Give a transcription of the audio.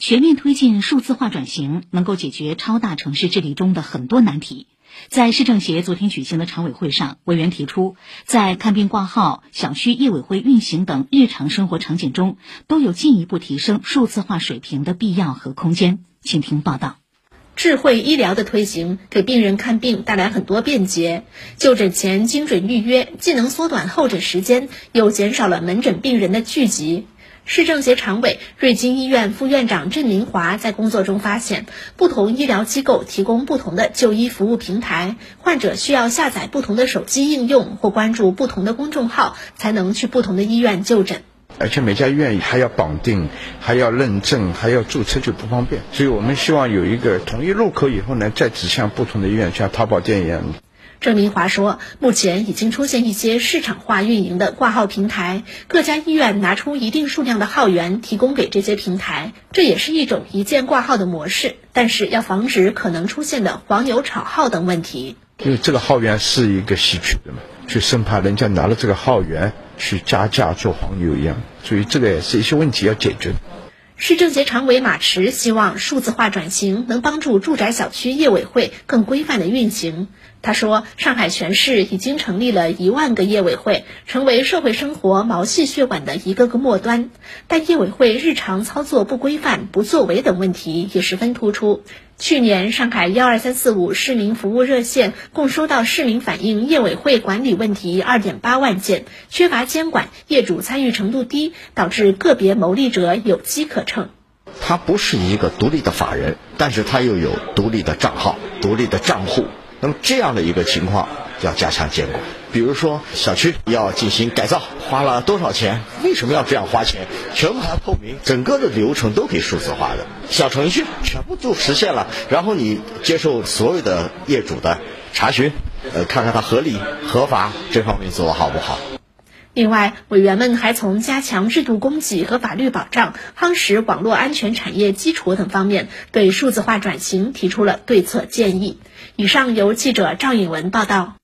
全面推进数字化转型，能够解决超大城市治理中的很多难题。在市政协昨天举行的常委会上，委员提出，在看病挂号、小区业委会运行等日常生活场景中，都有进一步提升数字化水平的必要和空间。请听报道。智慧医疗的推行，给病人看病带来很多便捷。就诊前精准预约，既能缩短候诊时间，又减少了门诊病人的聚集。市政协常委、瑞金医院副院长郑明华在工作中发现，不同医疗机构提供不同的就医服务平台，患者需要下载不同的手机应用或关注不同的公众号，才能去不同的医院就诊。而且每家医院还要绑定，还要认证，还要注册，就不方便。所以我们希望有一个统一入口以后呢，再指向不同的医院，像淘宝店一样。郑明华说，目前已经出现一些市场化运营的挂号平台，各家医院拿出一定数量的号源提供给这些平台，这也是一种一键挂号的模式。但是要防止可能出现的黄牛炒号等问题。因为这个号源是一个稀缺的嘛，就生怕人家拿了这个号源去加价做黄牛一样，所以这个也是一些问题要解决。市政协常委马驰希望数字化转型能帮助住宅小区业委会更规范的运行。他说，上海全市已经成立了一万个业委会，成为社会生活毛细血管的一个个末端，但业委会日常操作不规范、不作为等问题也十分突出。去年，上海幺二三四五市民服务热线共收到市民反映业委会管理问题二点八万件，缺乏监管，业主参与程度低，导致个别牟利者有机可乘。他不是一个独立的法人，但是他又有独立的账号、独立的账户。那么这样的一个情况要加强监管，比如说小区要进行改造，花了多少钱？为什么要这样花钱？全部要透明，整个的流程都可以数字化的，小程序全部就实现了。然后你接受所有的业主的查询，呃，看看它合理合法这方面做的好不好。另外，委员们还从加强制度供给和法律保障、夯实网络安全产业基础等方面，对数字化转型提出了对策建议。以上由记者赵颖文报道。